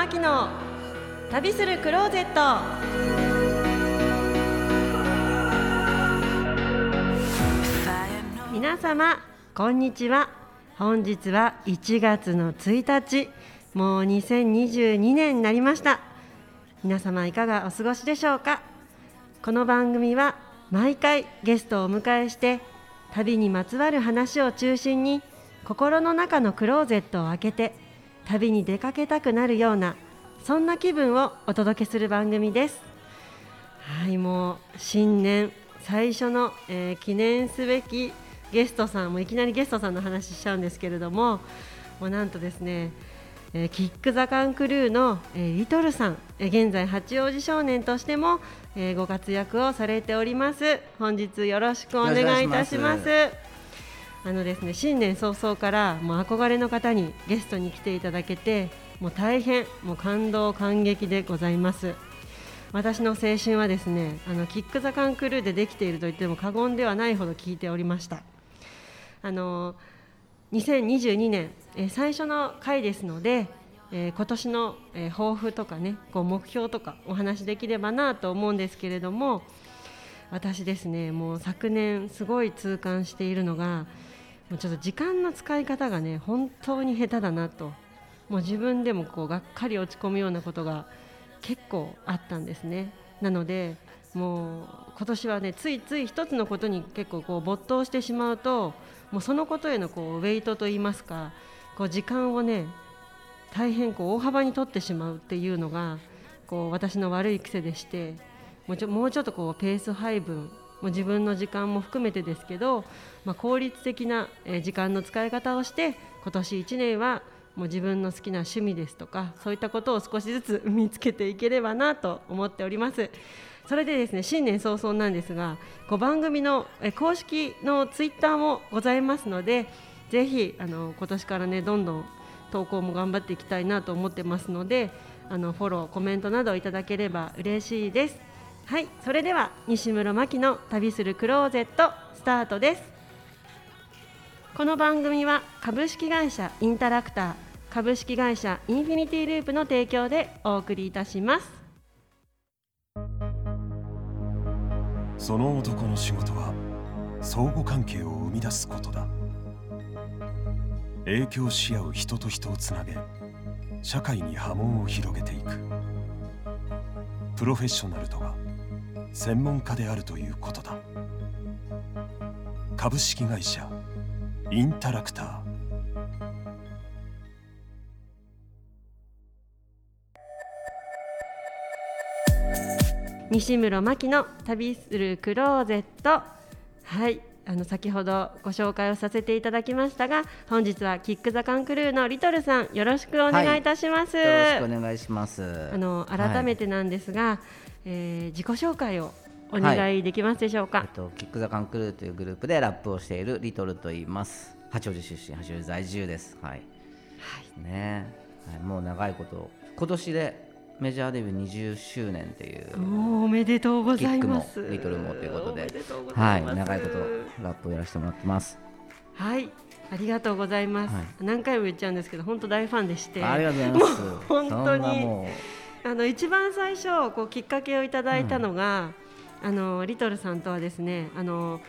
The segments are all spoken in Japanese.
真希の旅するクローゼット。皆様こんにちは。本日は1月の1日。もう2022年になりました。皆様いかがお過ごしでしょうか。この番組は毎回ゲストをお迎えして旅にまつわる話を中心に心の中のクローゼットを開けて旅に出かけたくなるようなそんな気分をお届けする番組です。はいもう新年最初の、えー、記念すべきゲストさんもいきなりゲストさんの話しちゃうんですけれどももうなんとですねえー、キック・ザ・カン・クルーの、えー、リトルさん、えー、現在八王子少年としても、えー、ご活躍をされております。本日よろしくお願いいたします。あのですね新年早々からもう憧れの方にゲストに来ていただけてもう大変もう感動感激でございます。私の青春はですねあのキック・ザ・カン・クルーでできていると言っても過言ではないほど聞いておりました。あの2022年、え、最初の回ですので、えー、今年の、えー、抱負とかねこう目標とかお話できればなと思うんですけれども私ですねもう昨年すごい痛感しているのがもうちょっと時間の使い方がね本当に下手だなと。もう自分でもこうがっかり落ち込むようなことが結構あったんですね。なのでもう今年はねついつい一つのことに結構こう没頭してしまうともうそのことへのこうウェイトといいますかこう時間をね大変こう大幅に取ってしまうっていうのがこう私の悪い癖でしてもうちょもうちょっとこうペース配分もう自分の時間も含めてですけど、まあ、効率的な時間の使い方をして今年1年はもう自分の好きな趣味ですとかそういったことを少しずつ見つけていければなと思っております。それでですね新年早々なんですがこ番組の公式のツイッターもございますのでぜひあの今年からねどんどん投稿も頑張っていきたいなと思ってますのであのフォローコメントなどいただければ嬉しいですはいそれでは西村真希の旅するクローゼットスタートです。この番組は株式会社インタラクター株式会社インフィニティループの提供でお送りいたします。その男の仕事は相互関係を生み出すことだ。影響し合う人と人をつなげ社会に波紋を広げていく。プロフェッショナルとは専門家であるということだ。株式会社インタラクター。西村真希の旅するクローゼット。はい。あの先ほどご紹介をさせていただきましたが本日はキック・ザ・カン・クルーのリトルさんよろしくお願いいたします、はい、よろしくお願いします。あの改めてなんですが、はい、えー、自己紹介をお願いできますでしょうか、はい、えっと、キック・ザ・カン・クルーというグループでラップをしているリトルと言います。八王子出身八王子在住です。はい、はい、ね、はい、もう長いこと今年でメジャーデビュー20周年っていうおめでとうございます。リトルもということではい長いことラップをやらせてもらってます。はいありがとうございます、はい、何回も言っちゃうんですけど本当大ファンでして。ありがとうございます。本当にあの一番最初こうきっかけをいただいたのが、うん、あのリトルさんとはですねあの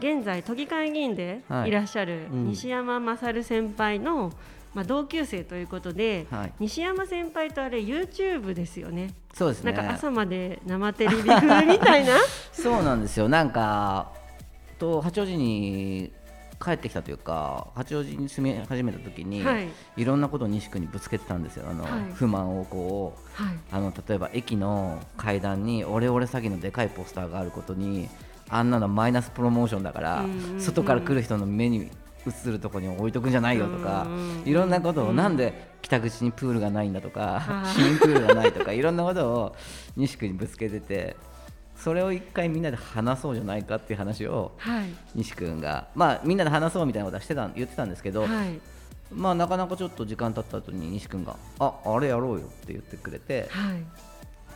現在都議会議員でい。らっしゃる西山勝先輩の、はいまあ、同級生ということで、はい、西山先輩とあれ YouTube ですよね。そうですね。なんか朝まで生テレビ風みたいな？そうなんですよ。なんかと八王子に帰ってきたというか八王子に住み始めた時に、はい、いろんなことを西区にぶつけてたんですよあの、はい、不満をこう、はい、あの例えば駅の階段にオレオレ詐欺のでかいポスターがあることにあんなのマイナスプロモーションだから、外から来る人の目に映るところに置いとくんじゃないよとかいろんなことをなんで北口にプールがないんだとか市民プールがないとかいろんなことを西区にぶつけててそれを一回みんなで話そうじゃないかっていう話を西君がまあみんなで話そうみたいなことはしてた言ってたんですけど、まあなかなかちょっと時間経った後に西君がああれやろうよって言ってくれて、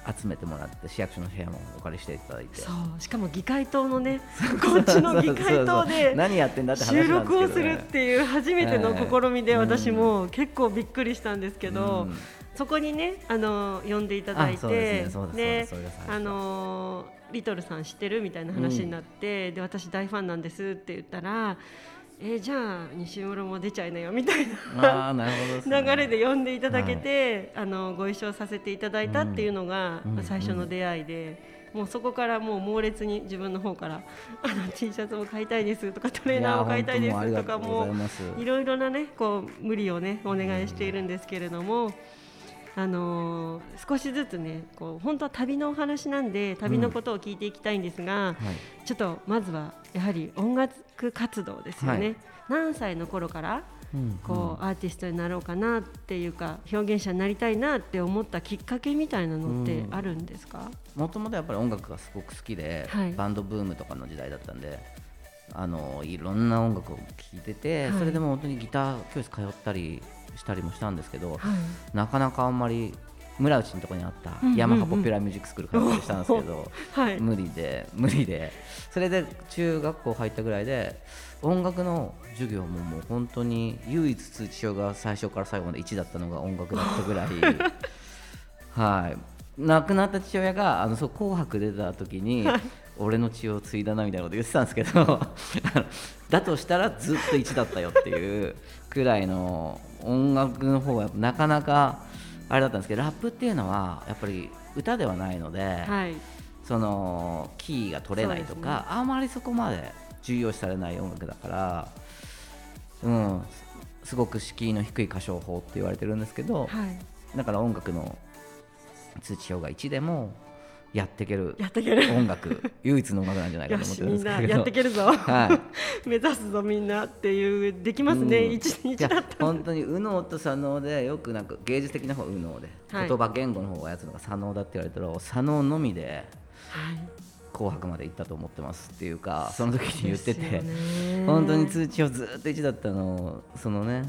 集めてもらって市役所の部屋もお借りしていただいて。そうしかも議会棟のねこっちの議会棟で何やってんだって収録をするっていう初めての試みで私も結構びっくりしたんですけど、そこにねあの呼んでいただいてであのリトルさん知ってるみたいな話になって、うん、で私大ファンなんですって言ったらえー、じゃあ西村も出ちゃいなよみたいなな、ね、流れで呼んでいただけて、はい、あのご一緒させていただいたっていうのが、うん、最初の出会いで。もうそこからもう猛烈に自分の方からあの T シャツも買いたいですとかトレーナーを買いたいですとかもいろいろなねこう無理をねお願いしているんですけれども。あのー、少しずつねこう本当は旅のお話なんで旅のことを聞いていきたいんですが、うんはい、ちょっとまずはやはり音楽活動ですよね、はい、何歳の頃からこうアーティストになろうかなっていうか表現者になりたいなって思ったきっかけみたいなのってあるんですか？もともとやっぱり音楽がすごく好きで、はい、バンドブームとかの時代だったんであのいろんな音楽を聴いてて、はい、それでも本当にギター教室通ったりしたりもしたんですけど、はい、なかなかあんまり村内のところにあったヤマハポピュラーミュージックスクール通ったりしたんですけど、はい、無理で無理で。それで中学校入ったぐらいで音楽の授業ももう本当に唯一通知表が最初から最後まで1だったのが音楽だったぐらい。はい。亡くなった父親があのそう紅白出た時に、はい、俺の血を継いだなみたいなこと言ってたんですけど だとしたらずっと1だったよっていうくらいの音楽の方がなかなかあれだったんですけどラップっていうのはやっぱり歌ではないので、はい、そのキーが取れないとか、ね、あまりそこまで重要視されない音楽だから、うん、すごく敷居の低い歌唱法って言われてるんですけど、はい、だから音楽の通知表が1でもやっていける音楽唯一の音楽なんじゃないかと思ってるんですけど。みんなやっていけるぞ、はい、目指すぞみんなっていうできますね、うん、一日だった本当に右脳と左脳でよくなんか芸術的な方は右脳で、はい、言葉言語の方がやつのが左脳だって言われたら左脳のみで、はい、紅白まで行ったと思ってますっていうかその時に言ってて本当に通知をずっと1だったのをそのね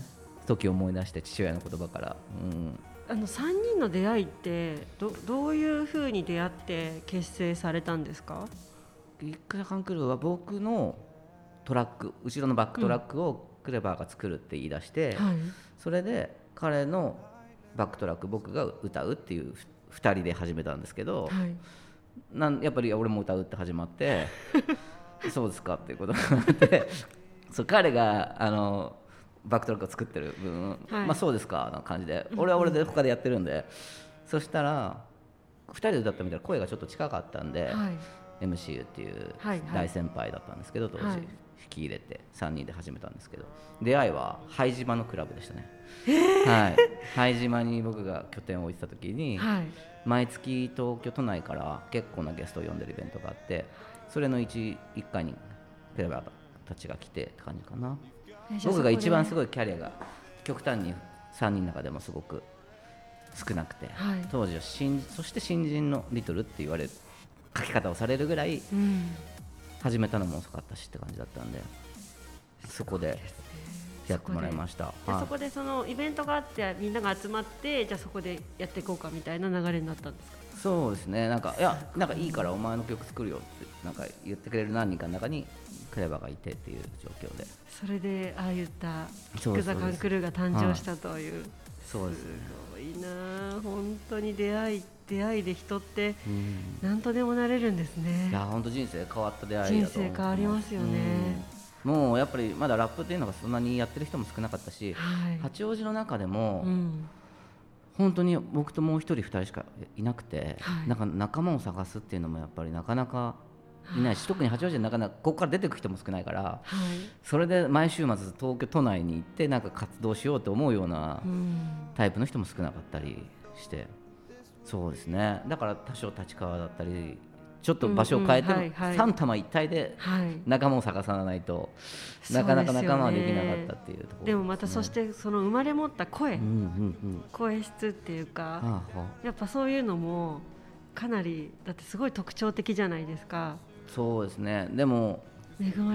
時を思い出して父親の言葉から。うんあの3人の出会いってどどういうふうに出会って結成されたんですか？ KICK THE CAN CREW は僕のトラック後ろのバックトラックを KREVA が作るって言い出して、うんはい、それで彼のバックトラック僕が歌うっていう2人で始めたんですけど、はい、なんやっぱり俺も歌うって始まって そうですかっていうことになってそう彼があのバックトラックを作ってる分、はい、まあそうですかな感じで。俺は俺で他でやってるんで、そしたら2人で歌ったみたいな声がちょっと近かったんで、はい、MCU っていう大先輩だったんですけど当時、引き入れて3人で始めたんですけど。出会いは拝島のクラブでしたね。はい、拝島に僕が拠点を置いてた時に、はい、毎月東京都内から結構なゲストを呼んでるイベントがあってそれの 1, 1回にクラブたちが来てって感じかな。僕が一番すごいキャリアが極端に3人の中でもすごく少なくて、はい、当時は新そして新人のリトルって言われる書き方をされるぐらい、始めたのも遅かったしって感じだったんでそこでやってもらいました。そこで,、そこでそのイベントがあってみんなが集まってじゃあそこでやっていこうかみたいな流れになったんですか？そうですね。なんかいやなんかいいからお前の曲作るよってなんか言ってくれる何人かの中にクレバがいてっていう状況で。それでああいったキック・ザ・カンクルーが誕生したという。そうです。すごいな。本当に出会い出会いで人って何とでもなれるんですね、いや本当人生変わった出会い人生変わりますよね、もうやっぱりまだラップっていうのがそんなにやってる人も少なかったし、はい、八王子の中でも、うん。本当に僕ともう一人二人しかいなくて、はい、なんか仲間を探すっていうのもやっぱりなかなかいないし特に八王子でなかなかここから出てく人も少ないから、はい、それで毎週末東京都内に行ってなんか活動しようと思うようなタイプの人も少なかったりして。そうですね。だから多少立川だったりちょっと場所を変えて、3玉一体で仲間を探さないと、なかなか仲間はできなかったっていうところで、もまたそしてその生まれ持った声、声質っていうか、やっぱそういうのもかなりだってすごい特徴的じゃないですか。そうですねでも恵ま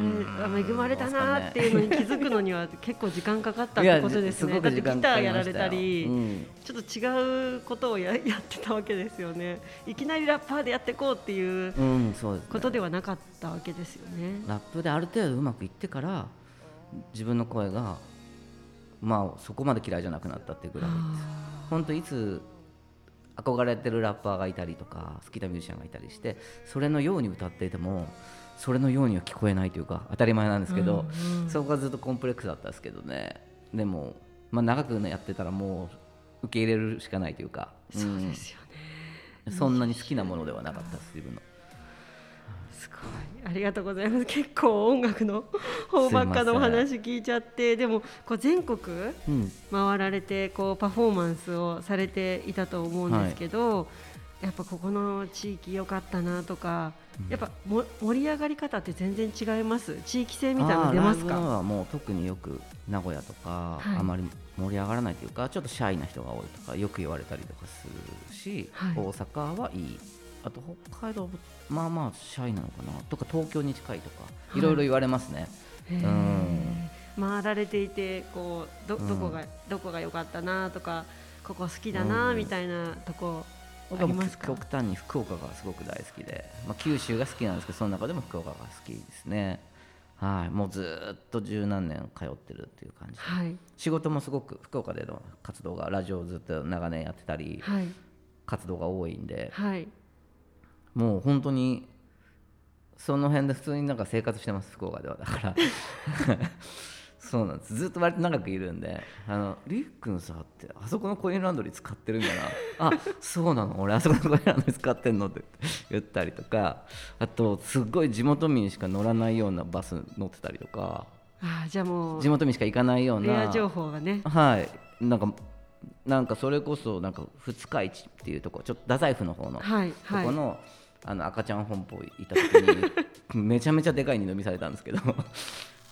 れ恵まれたなっていうのに気づくのには結構時間かかったってことですね。だってギターやられたり、うん、ちょっと違うことをややってたわけですよね。いきなりラッパーでやっていこうっていうことではなかったわけですよね。うん、ラップである程度うまくいってから自分の声がまあそこまで嫌いじゃなくなったっていうぐらいです。本当いつ憧れてるラッパーがいたりとか好きなミュージシャンがいたりしてそれのように歌っていてもそれのようには聞こえないというか当たり前なんですけど、うんうん、そこがずっとコンプレックスだったんですけどね。でも、まあ、長く、ね、やってたらもう受け入れるしかないというか、うん、そうですよね。そんなに好きなものではなかったです自分の。すごい。ありがとうございます。結構音楽の方ばっかのお話聞いちゃって。でもこう全国回られてこうパフォーマンスをされていたと思うんですけど、はい、やっぱここの地域良かったなとか、やっぱも盛り上がり方って全然違います？地域性みたいなの出ますか？はもう特によく名古屋とか、はい、あまり盛り上がらないというかちょっとシャイな人が多いとかよく言われたりとかするし、はい、大阪はいいあと北海道まあまあシャイなのかな。とか東京に近いとかい。ろいろ言われますね。うん、回られていてこうどどこが、うん、どこが良かったなとかここ好きだなみたいなとこありますか？極端に福岡がすごく大好きで、まあ、九州が好きなんですけどその中でも福岡が好きですね。はい、もうずっと十何年通ってるっていう感じで、はい、仕事もすごく福岡での活動がラジオをずっと長年やってたり、はい、活動が多いんで、はい、もう本当にその辺で普通になんか生活してます福岡では。だから そうなんです。ずっと割と長くいるんで「あのりゅうくんさ」って「あそこのコインランドリー使ってるんだな」あそうなの？俺あそこのコインランドリー使ってんの?」って言ったりとか。あとすっごい地元民しか乗らないようなバス乗ってたりとか。あじゃあもう地元民しか行かないような。情報がね。はい。なんかなんかそれこそなんか二日市っていうとこちょっと太宰府の方の、はいはい、このあの赤ちゃん本舗いた時にめちゃめちゃでかい二度見されたんですけど。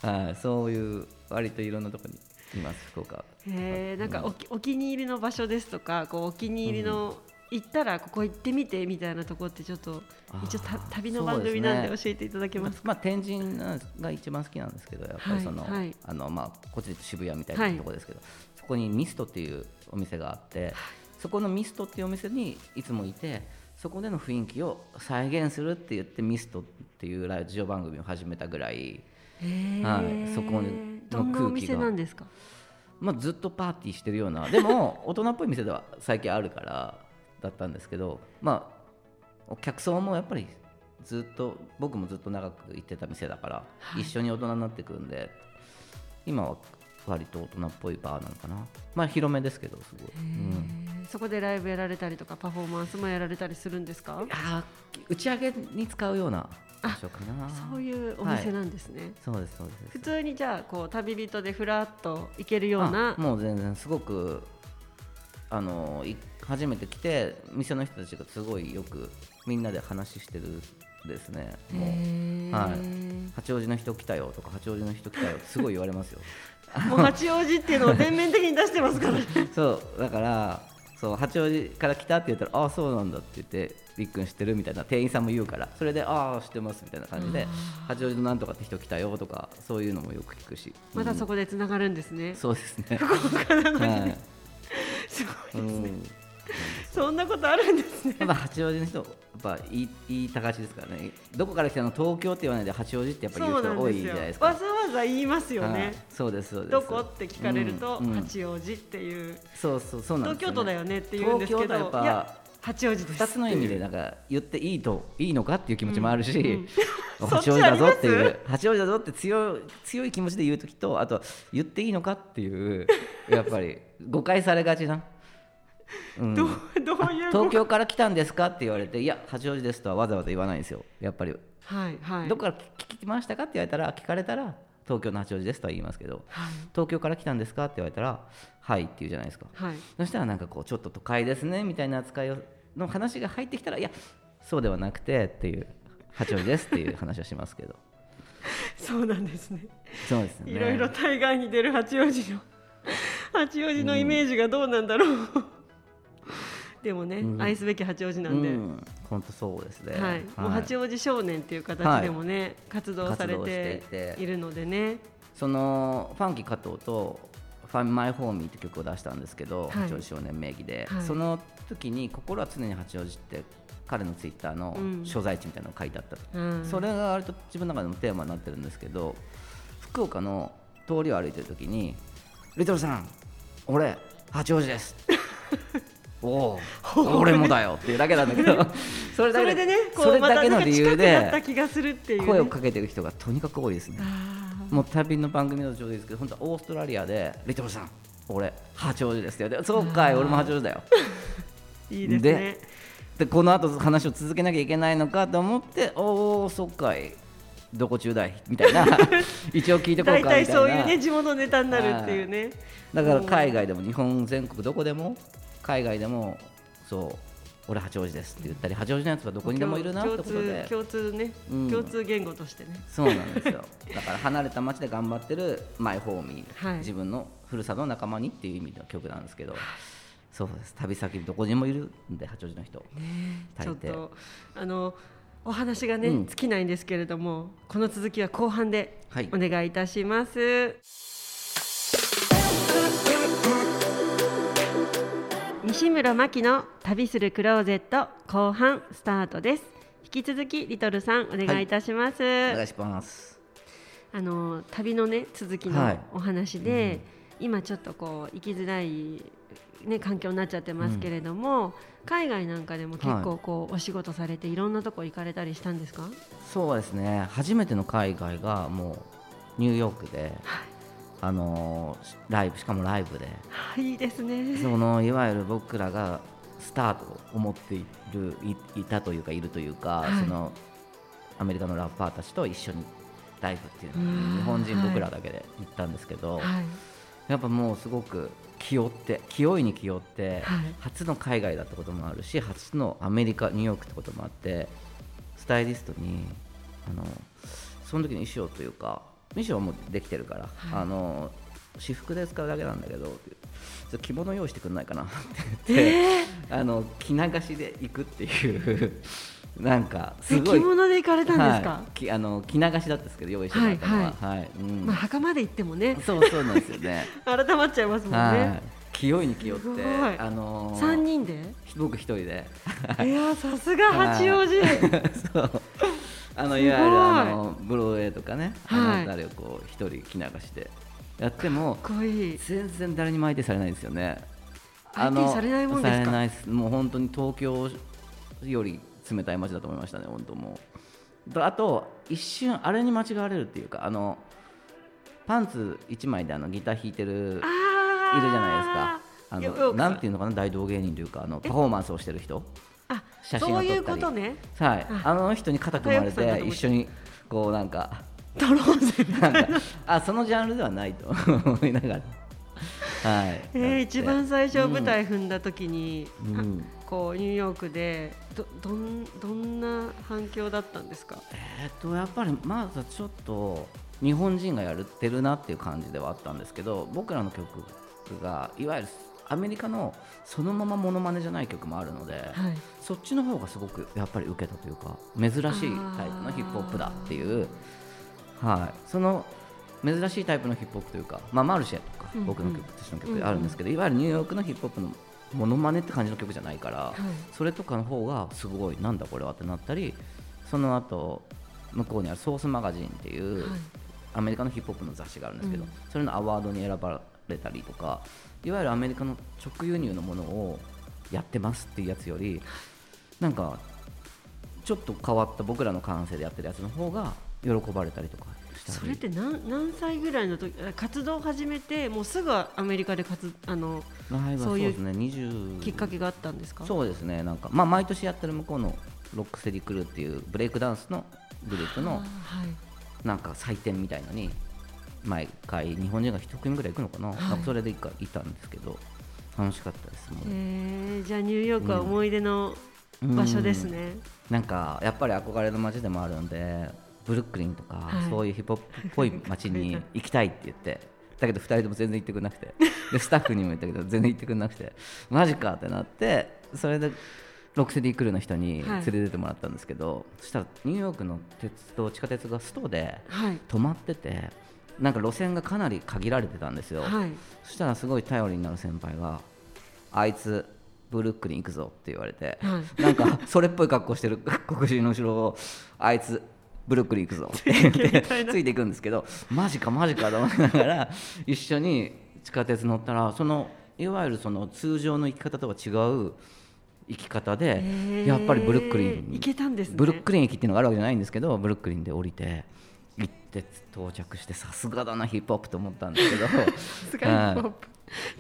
はい、そういう割といろんなところにいます福岡。へえなんかおお気に入りの場所ですとかこうお気に入りの、行ったらここ行ってみてみたいなところってちょっと一応旅の番組なんで教えていただけますか、ね、まあ、天神が一番好きなんですけどやっぱりその、はい。はい、あのまあ、こっちで渋谷みたいなところですけど、はい、そこにミストっていうお店があってそこのミストっていうお店にいつもいてそこでの雰囲気を再現するって言ってミストっていうラジオ番組を始めたぐらい、はい、そこの空気が。まあ、ずっとパーティーしてるようなでも大人っぽい店では最近あるからだったんですけどまあお客層もやっぱりずっと僕もずっと長く行ってた店だから、はい、一緒に大人になってくんで今は割と大人っぽいバーなのかな。まあ広めですけどすごい、うん、そこでライブやられたりとかパフォーマンスもやられたりするんですか？あ打ち上げに使うような場所かな。そういうお店なんですね、はい、そうですそうです。普通にじゃあこう旅人でふらっと行けるようなもう全然すごくあの初めて来て店の人たちがすごいよくみんなで話してるですね。もう、はい、八王子の人来たよとか八王子の人来たよってすごい言われますよ もう八王子っていうのを全面的に出してますから、そうだからそう八王子から来たって言ったらああそうなんだって言ってりっくん知ってるみたいな店員さんも言うからそれでああ知ってますみたいな感じで八王子のなんとかって人来たよとかそういうのもよく聞くし。まだそこでつながるんですね、そうですね。福岡なのに、はい、すごいですね、そんなことあるんですね。やっぱ八王子の人、やっぱ言い言いたがちですからね。どこから来たの？東京って言わないで八王子ってやっぱ言う人多いじゃないですか。わざわざ言いますよね。そうですそうです。どこって聞かれると、うんうん、八王子っていう。そうそうそうなんです、ね、東京都だよねって言うんですけど、やっぱ八王子二つの意味でなんか言っていいといいのかっていう気持ちもあるし、うんうん、八王子だぞっていう八王子だぞって強い強い気持ちで言う時とあと言っていいのかっていうやっぱり誤解されがちな。うん、どうどういう東京から来たんですかって言われていや八王子ですとはわざわざ言わないんですよ。やっぱり、はいはい、どこから聞きましたかって言われたら聞かれたら東京の八王子ですとは言いますけど、はい、東京から来たんですかって言われたらはいって言うじゃないですか、はい、そしたらなんかこうちょっと都会ですねみたいな扱いの話が入ってきたらいやそうではなくてっていう八王子ですっていう話をしますけど。そうなんですね。そうですね。いろいろ対岸に出る八王子の八王子のイメージがどうなんだろう、うんでもね、うん、愛すべき八王子なんで、本、当、そうですね、はい、はい、もう八王子少年っていう形でもね、はい、活動されているのでね。そのファンキー加藤と「ファンマイホーミー」って曲を出したんですけど、はい、八王子少年名義で、その時に「心は常に八王子」って彼のツイッターの所在地みたいなのが書いてあった、うん、それが割と自分の中でもテーマになってるんですけど福岡の通りを歩いてる時に「リトルさん俺八王子です」おお俺もだよっていうだけなんだけど。それだけでねそれだけの理由で声をかけてる人がとにかく多いですね。もう旅の番組の上手ですけど本当はオーストラリアで「リトルさん俺八王子ですよ」そうかい俺も八王子だよ」いいですね。でこの後話を続けなきゃいけないのかと思って「おおそっかいどこ中だい?」みたいな。一応聞いてこうかみたいな。そういうね地元ネタになるっていうね。だから海外でも日本全国どこでも海外でもそう俺八王子ですって言ったり八王子のやつはどこにでもいるなってことで。共通ね、うん、共通言語としてね。そうなんですよ。だから離れた町で頑張ってるマイホーミー、はい、自分のふるさとの仲間にっていう意味の曲なんですけど、そうです。旅先どこにもいるんで八王子の人、ね、ちょっとあのお話がね、うん、尽きないんですけれどもこの続きは後半でお願いいたします。はい西村真希の旅するクローゼット後半スタートです。引き続きリトルさんお願いいたします、はい、お願いします。あの旅のね続きのお話で、はいうん、今ちょっとこう生きづらいね環境になっちゃってますけれども、うん、海外なんかでも結構こう、お仕事されていろんなとこ行かれたりしたんですか？そうですね。初めての海外がもうニューヨークで、はいあのライブしかもライブで、いいですね。そのいわゆる僕らがスタートを思っているいたというかいるというか、はい、そのアメリカのラッパーたちと一緒にライブっていうのを日本人僕らだけで行ったんですけど、はい、やっぱもうすごく気負って気負いに気負って、はい、初の海外だったこともあるし初のアメリカニューヨークってこともあってスタイリストにあのその時の衣装というか衣装もできてるから、はい、あの私服で使うだけなんだけど着物用意してくんないかな。って言って、えー、あの着流しで行くっていう なんかすごい。着物で行かれたんですか、はい、あの着流しだったんですけど用意してもらったのは、はい、はい。うん、まあ、袴で行ってもね。そうそうなんですよね。改まっちゃいますもんね、はい、に気負ってあのー、3人で？僕一人で。いやさすが八王子。そうあのいわゆるあのブロードウェイとかね、はい、あの誰をこう一人着流してやっても全然誰にも相手されないですよね。相手されないもんですか？されないです。もう本当に東京より冷たい街だと思いましたね。本当もう。あと一瞬あれに間違われるっていうかあのパンツ一枚であのギター弾いてるいるじゃないですか。あのなんていうのかな大道芸人というかあのパフォーマンスをしてる人。写真を撮ったり。そういうことね。はい。あ。の人に肩組まれて一緒にこうなんか。撮ろうぜあそのジャンルではないと思いながら。はい、えー、一番最初舞台踏んだ時に、うん、こうニューヨークでどどんどんな反響だったんですか？えー、っとやっぱりまずちょっと日本人がやってるなっていう感じではあったんですけど僕らの曲がいわゆるアメリカのそのままものまねじゃない曲もあるので、はい、そっちの方がすごくやっぱり受けたというか珍しいタイプのヒップホップだっていう、はい、その珍しいタイプのヒップホップというか、まあ、マルシェとか僕の曲としての曲であるんですけど、いわゆるニューヨークのヒップホップのものまねって感じの曲じゃないから、はい、それとかの方がすごいなんだこれはってなったりその後向こうにあるソースマガジンっていう、はい、アメリカのヒップホップの雑誌があるんですけど、うん、それのアワードに選ばれたりとかいわゆるアメリカの直輸入のものをやってますっていうやつよりなんかちょっと変わった僕らの感性でやってるやつの方が喜ばれたりとかそれって何何歳ぐらいの時活動を始めてもうすぐアメリカで活あのそういうきっかけがあったんですか？そうですねなんか、まあ、毎年やってる向こうのロックセリクルっていうブレイクダンスのグループのなんか祭典みたいのに毎回日本人が一組ぐらい行くのかな？はい、なんかそれで一回いたんですけど楽しかったですもん、えー、じゃあニューヨークは思い出の場所ですね、うん、なんかやっぱり憧れの街でもあるのでブルックリンとか、はい、そういうヒップホップっぽい街に行きたいって言ってだけど2人とも全然行ってくれなくて。でスタッフにも言ったけど全然行ってくれなくて。マジかってなってそれでロクセディクルーの人に連れてってもらったんですけど、はい、そしたらニューヨークの鉄道地下鉄がストで止まってて、なんか路線がかなり限られてたんですよ、はい、そしたらすごい頼りになる先輩があいつブルックリン行くぞって言われて、はい、なんかそれっぽい格好してる黒人の後ろをあいつブルックリン行くぞって言って ついていくんですけどマジかマジかと思いながら一緒に地下鉄乗ったらそのいわゆるその通常の生き方とは違う生き方でやっぱりブルックリン行けたんです、ね、ブルックリン駅っていうのがあるわけじゃないんですけどブルックリンで降りて行って到着してさすがだなヒップホップと思ったんですけど。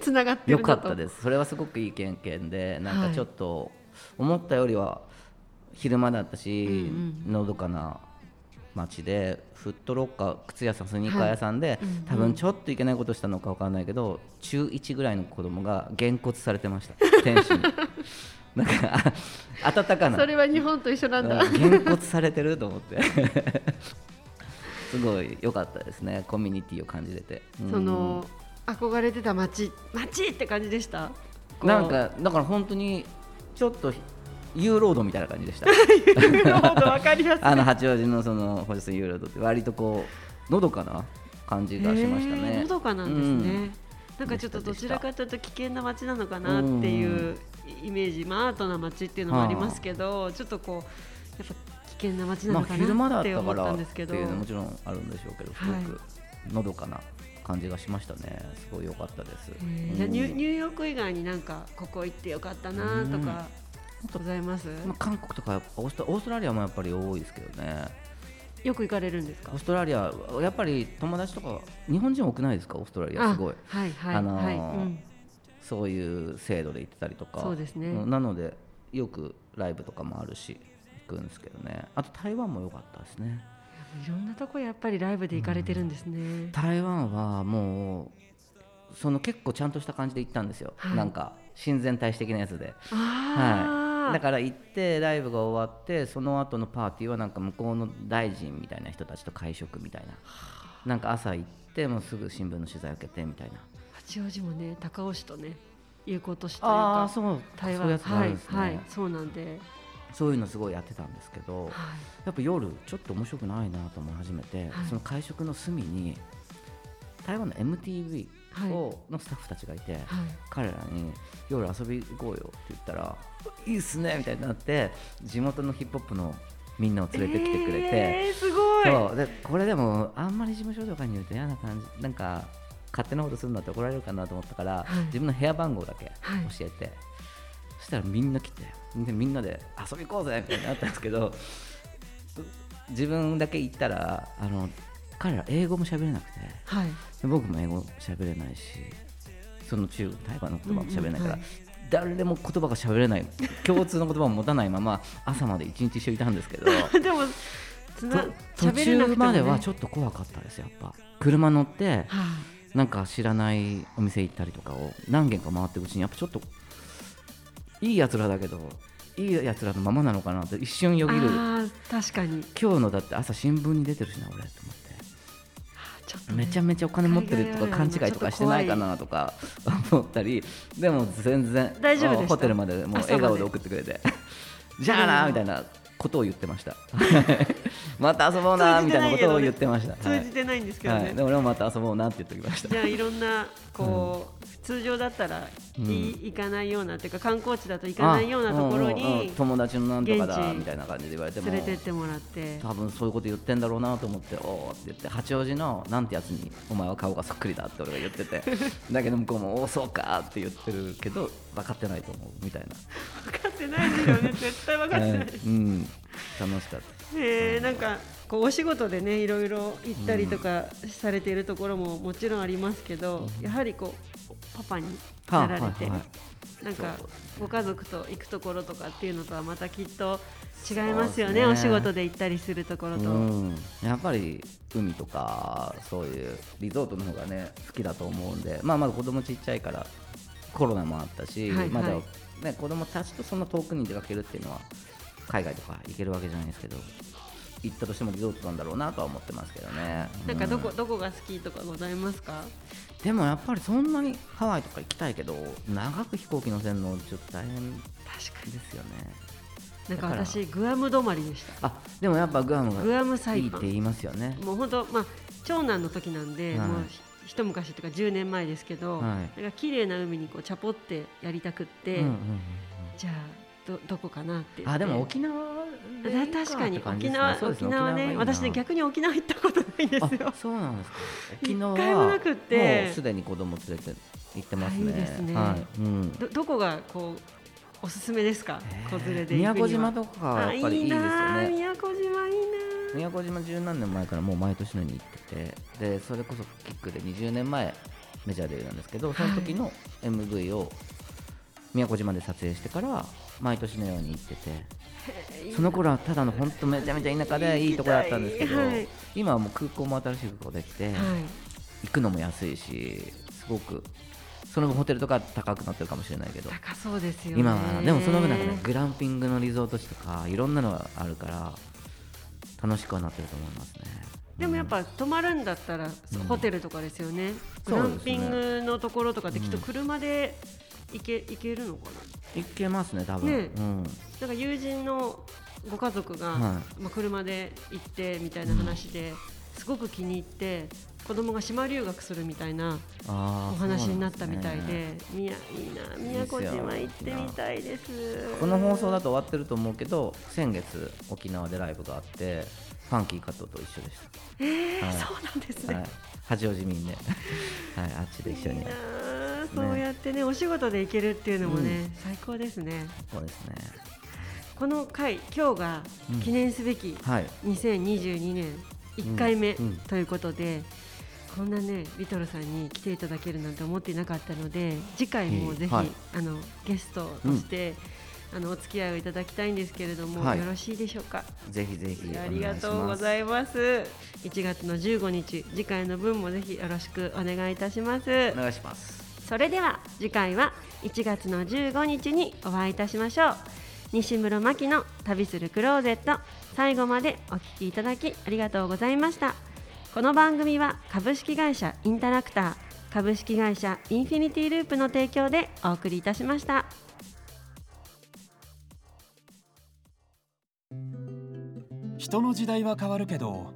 つながってよかったです。それはすごくいい経験でなんかちょっと思ったよりは昼間だったし、のどかな街でフットロッカー靴屋さんスニーカー屋さんで、はい多分ちょっといけないことしたのか分かんないけど中1ぐらいの子供がげんこつされてました。店主に。なんか温かな。それは日本と一緒なんだ。げんこつされてると思ってすごい良かったですねコミュニティを感じれて、その憧れてた街街って感じでした？なんかだから本当にちょっとユーロードみたいな感じでした。ユーロードわかりやすい。あの八王子のその星水ユーロードって割とこうのどかな感じがしましたね。のどかなんですね。うん、なんかちょっとどちらかというと危険な街なのかなっていうイメージ、まあアートな街っていうのもありますけど、ちょっとこうやっぱ危険な街なのかなって思ったんですけど、まあ、っていうのもちろんあるんでしょうけど、すごくのどかな感じがしましたね。すごい良かったです。じゃニュニューヨーク以外になんかここ行ってよかったなとか。ございます、まあ、韓国とかオーストオーストラリアもやっぱり多いですけどね。よく行かれるんですか？オーストラリアやっぱり友達とか日本人多くないですか？オーストラリアすごい。はいはい、あのーはいうん、そういう制度で行ってたりとか。そうですね、なのでよくライブとかもあるし。行くんですけどね。あと台湾も良かったですね。いろんなとこやっぱりライブで行かれてるんですね、うん、台湾はもうその結構ちゃんとした感じで行ったんですよ、はい、なんか親善大使的なやつで。はい。だから行ってライブが終わってその後のパーティーはなんか向こうの大臣みたいな人たちと会食みたいな。なんか朝行ってもうすぐ新聞の取材受けてみたいな。八王子もね高尾市とね友好都市というかあそう台湾そうはい、はい、そうなんでそういうのすごいやってたんですけど、はい、やっぱ夜ちょっと面白くないなと思い始めて、はい、その会食の隅に台湾の MTV をのスタッフたちがいて、はい、彼らに夜遊び行こうよって言ったらいいっすねみたいになって地元のヒップホップのみんなを連れてきてくれて、えー、すごい。そう。でこれでもあんまり事務所とかに言うと嫌な感じなんか勝手なことするんだって怒られるかなと思ったから、はい、自分の部屋番号だけ教えて、はい、そしたらみんな来てでみんなで遊び行こうぜみたいになったんですけど 自分だけ行ったらあの彼ら英語も喋れなくて、はい、僕も英語喋れないしその中国台湾の言葉も喋れないから、うんうんはい、誰も言葉が喋れない共通の言葉を持たないまま朝まで一日一緒いたんですけど でも途中まではちょっと怖かったですやっぱ。車乗って、はあ、なんか知らないお店行ったりとかを何軒か回っていくうちにやっぱちょっといいやつらだけどいいやつらのままなのかなって一瞬よぎる。確かに。今日のだって朝新聞に出てるしな俺と思って。めちゃめちゃお金持ってるとか勘違いとかしてないかなとか 思ったりでも全然大丈夫ホテルまでもう笑顔で送ってくれて。じゃあなみたいなことを言ってましたまた遊ぼうなみたいなことを言ってました、通じてないんですけどね、はい、で俺もまた遊ぼうなって言っておきました。じゃあいろんなこう、通常だったら、うん、行かないようなっていうか観光地だと行かないようなところに友達のなんとかだみたいな感じで言われても。連れてってもらって。多分そういうこと言ってんだろうなと思っておおって言って八王子のなんてやつにお前は顔がそっくりだって俺が言ってて。だけど向こうもおおそうかって言ってるけど分かってないと思うみたいな。分かってないですよね。絶対分かってない、えー、うん。楽しかったえー、なんかこうお仕事でねいろいろ行ったりとかされているところももちろんありますけど、うん、やはりこうパパになられて、はあはいはい、なんかご家族と行くところとかっていうのとはまたきっと違いますよね、ね、お仕事で行ったりするところと、うん、やっぱり海とかそういうリゾートの方がね好きだと思うんでまあまだ子供ちっちゃいからコロナもあったし、はいはい、まだね子供たちとそんな遠くに出かけるっていうのは海外とか行けるわけじゃないですけど行ったとしてもリゾートなんだろうなとは思ってますけどね。なんかどこ、うん、どこが好きとかございますか？でもやっぱりそんなにハワイとか行きたいけど長く飛行機乗せるのちょっと大変確かにですよね。なんか私グアム止まりでした。あでもやっぱグアムがグアムサイいいって言いますよね。もう本当まあ長男の時なんで、はい、もう一昔とか10年前ですけど、はい、なんか綺麗な海にこうチャポってやりたくって、うんうんうん、じゃあどどこかなってあでも沖縄で確かに。沖縄沖縄ね私ね逆に沖縄行ったことないんですよ。そうなんですか。沖縄一回もなくて。もうすでに子供連れて行ってますね。いいですね、はい。うん、どどこがこうおすすめですか、子連れで宮古島とかやっぱりいいですよね。宮古島いいな宮古島十何年前からもう毎年のように行っててでそれこそキックで20年前メジャーデビューなんですけどその時の MV を宮古島で撮影してから毎年のように行ってて。その頃はただの本当めちゃめちゃ田舎でいいところだったんですけど、はい、今はもう空港も新しい空港できて、はい、行くのも安いしすごくその分ホテルとか高くなってるかもしれないけど。高そうですよ、ね、今はでもその分なんかねグランピングのリゾート地とかいろんなのがあるから楽しくはなってると思いますね。でもやっぱ泊まるんだったら、うん、ホテルとかですよね、グランピングのところとかってきっと車で行け行けるのかな？行けますね多分。ね、うん、なんか友人のご家族が、はい、まあ、車で行ってみたいな話で、すごく気に入って子供が島留学するみたいなお話になったみたいで、みやいいな宮古島行ってみたいです。この放送だと終わってると思うけど先月沖縄でライブがあってファンキー加藤と一緒でした。えー、はい、そうなんですね。はい、八王子民で、はい、あっちで一緒に。いいそうやってね、お仕事で行けるっていうのもね、うん、最高ですね。そうですね。この回、今日が記念すべき2022年1回目ということで。こんなねリトルさんに来ていただけるなんて思っていなかったので次回もぜひ、はい、あのゲストとして、うん、あのお付き合いをいただきたいんですけれども、はい、よろしいでしょうか？ぜひぜひありがとうございます。1月の15日次回の分もぜひよろしくお願いいたします。お願いしますそれでは次回は1月の15日にお会いいたしましょう。西室真希の旅するクローゼット。最後までお聞きいただきありがとうございました。この番組は株式会社インタラクター株式会社インフィニティループの提供でお送りいたしました。人の時代は変わるけど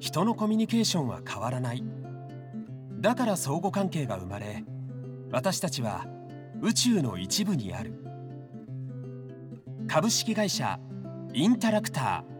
人のコミュニケーションは変わらない。だから相互関係が生まれ私たちは宇宙の一部にある。株式会社インタラクター。